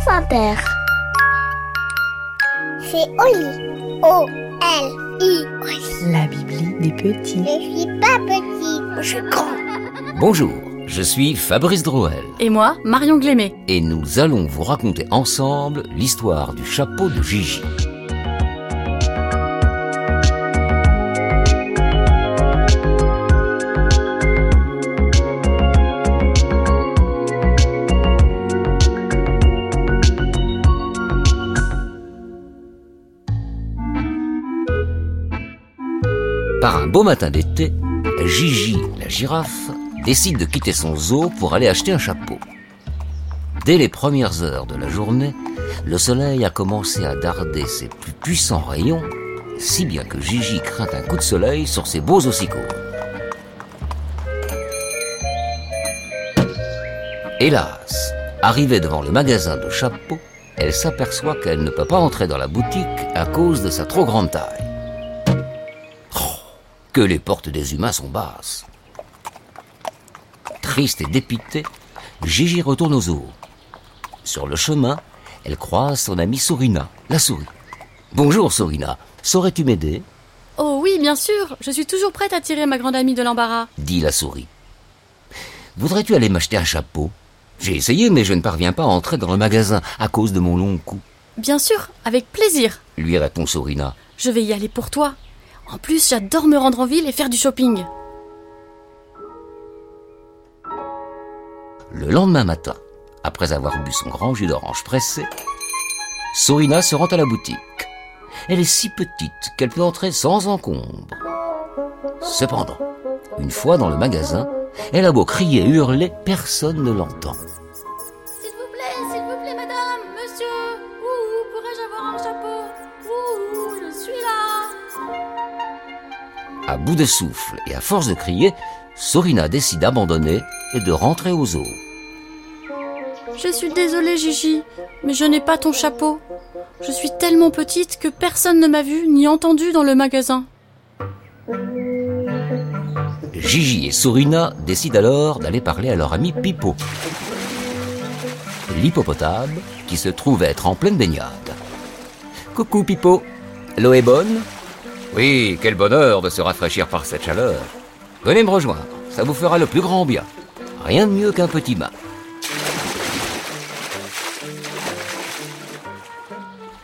France Inter. C'est Oli. O-L-I. La Bibli des petits. Je suis pas petit, je suis grand. Bonjour, je suis Fabrice Drouel Et moi, Marion Glémé. et nous allons vous raconter ensemble l'histoire du chapeau de Gigi. Beau matin d'été, Gigi, la girafe, décide de quitter son zoo pour aller acheter un chapeau. Dès les premières heures de la journée, le soleil a commencé à darder ses plus puissants rayons, si bien que Gigi craint un coup de soleil sur ses beaux ossicônes. Hélas, arrivée devant le magasin de chapeaux, elle s'aperçoit qu'elle ne peut pas entrer dans la boutique à cause de sa trop grande taille. Que les portes des humains sont basses. Triste et dépitée, Gigi retourne au zoo. Sur le chemin, elle croise son amie Sorina, la souris. Bonjour Sorina, saurais-tu m'aider? Oh oui, bien sûr, je suis toujours prête à tirer ma grande amie de l'embarras. dit la souris. Voudrais-tu aller m'acheter un chapeau? J'ai essayé, mais je ne parviens pas à entrer dans le magasin à cause de mon long cou, Bien sûr, avec plaisir. lui répond Sorina. Je vais y aller pour toi. En plus, j'adore me rendre en ville et faire du shopping. Le lendemain matin, après avoir bu son grand jus d'orange pressé, Sorina se rend à la boutique. Elle est si petite qu'elle peut entrer sans encombre. Cependant, une fois dans le magasin, elle a beau crier et hurler, personne ne l'entend. À bout de souffle et à force de crier, Sorina décide d'abandonner et de rentrer au zoo. Je suis désolée, Gigi, mais je n'ai pas ton chapeau. Je suis tellement petite que personne ne m'a vue ni entendue dans le magasin. Gigi et Sorina décident alors d'aller parler à leur ami Pipo, l'hippopotame qui se trouve être en pleine baignade. Coucou Pipo, l'eau est bonne? Oui, quel bonheur de se rafraîchir par cette chaleur. Venez me rejoindre, ça vous fera le plus grand bien. Rien de mieux qu'un petit bain.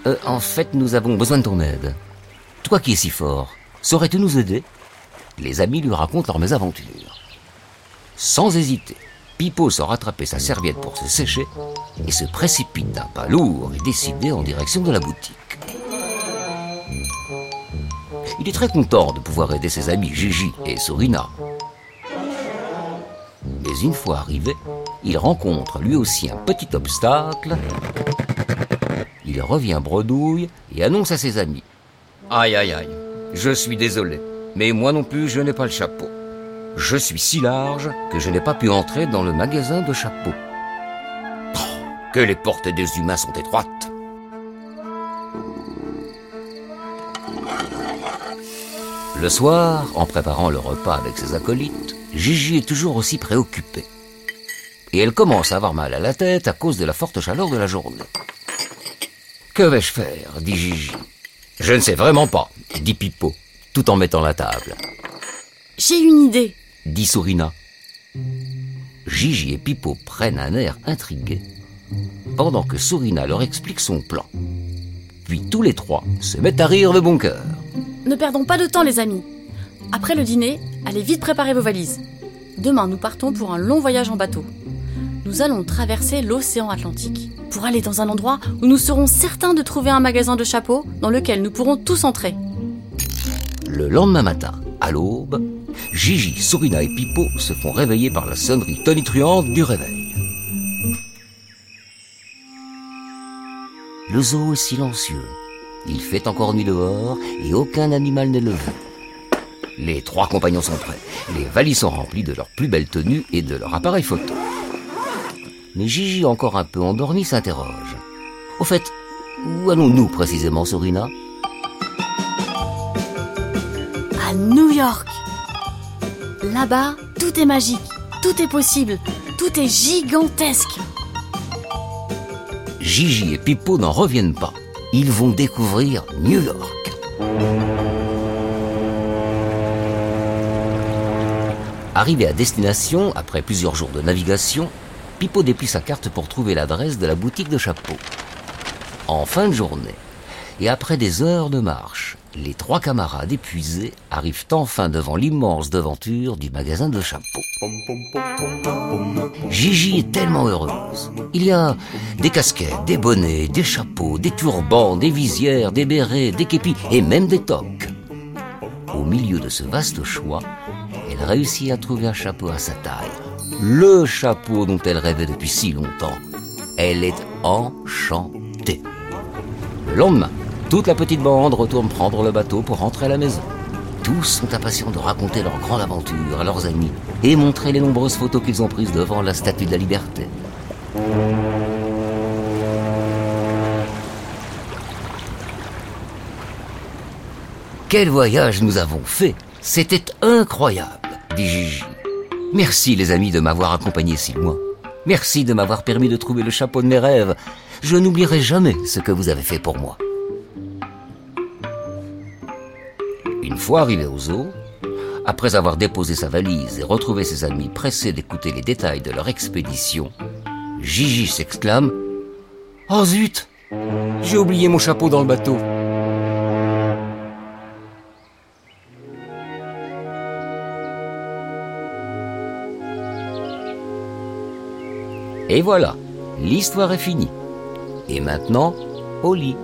Euh, en fait, nous avons besoin de ton aide. Toi qui es si fort, saurais-tu nous aider? Les amis lui racontent leur mésaventure. Sans hésiter, Pipo sort rattraper sa serviette pour se sécher et se précipite d'un pas lourd et décidé en direction de la boutique. Il est très content de pouvoir aider ses amis Gigi et Sorina. Mais une fois arrivé, il rencontre lui aussi un petit obstacle. Il revient bredouille et annonce à ses amis. Aïe aïe aïe, je suis désolé, mais moi non plus je n'ai pas le chapeau. Je suis si large que je n'ai pas pu entrer dans le magasin de chapeaux. Oh, que les portes des humains sont étroites. Le soir, en préparant le repas avec ses acolytes, Gigi est toujours aussi préoccupée. Et elle commence à avoir mal à la tête à cause de la forte chaleur de la journée. Que vais-je faire? dit Gigi. Je ne sais vraiment pas, dit Pipo, tout en mettant la table. J'ai une idée. dit Sorina. Gigi et Pipo prennent un air intrigué, pendant que Sorina leur explique son plan. Puis tous les trois se mettent à rire de bon cœur. Ne perdons pas de temps, les amis. Après le dîner, allez vite préparer vos valises. Demain, nous partons pour un long voyage en bateau. Nous allons traverser l'océan Atlantique pour aller dans un endroit où nous serons certains de trouver un magasin de chapeaux dans lequel nous pourrons tous entrer. Le lendemain matin, à l'aube, Gigi, Sorina et Pipo se font réveiller par la sonnerie tonitruante du réveil. Le zoo est silencieux. Il fait encore nuit dehors et aucun animal n'est levé. Les trois compagnons sont prêts. Les valises sont remplies de leurs plus belles tenues et de leur appareil photo. Mais Gigi, encore un peu endormi, s'interroge. Au fait, où allons-nous précisément, Sorina? À New York. Là-bas, tout est magique, tout est possible, tout est gigantesque. Gigi et Pippo n'en reviennent pas. Ils vont découvrir New York. Arrivé à destination, après plusieurs jours de navigation, Pippo déplie sa carte pour trouver l'adresse de la boutique de chapeaux. En fin de journée, et après des heures de marche, les trois camarades épuisés arrivent enfin devant l'immense devanture du magasin de chapeaux. Gigi est tellement heureuse. Il y a des casquettes, des bonnets, des chapeaux, des turbans, des visières, des bérets, des képis et même des toques. Au milieu de ce vaste choix, elle réussit à trouver un chapeau à sa taille. Le chapeau dont elle rêvait depuis si longtemps. Elle est enchantée. Le lendemain, toute la petite bande retourne prendre le bateau pour rentrer à la maison. Tous sont impatients de raconter leur grande aventure à leurs amis et montrer les nombreuses photos qu'ils ont prises devant la Statue de la Liberté. Quel voyage nous avons fait C'était incroyable, dit Gigi. Merci les amis de m'avoir accompagné si loin. Merci de m'avoir permis de trouver le chapeau de mes rêves. Je n'oublierai jamais ce que vous avez fait pour moi. Une fois arrivé au zoo, après avoir déposé sa valise et retrouvé ses amis pressés d'écouter les détails de leur expédition, Gigi s'exclame Oh zut J'ai oublié mon chapeau dans le bateau. Et voilà, l'histoire est finie. Et maintenant, au lit.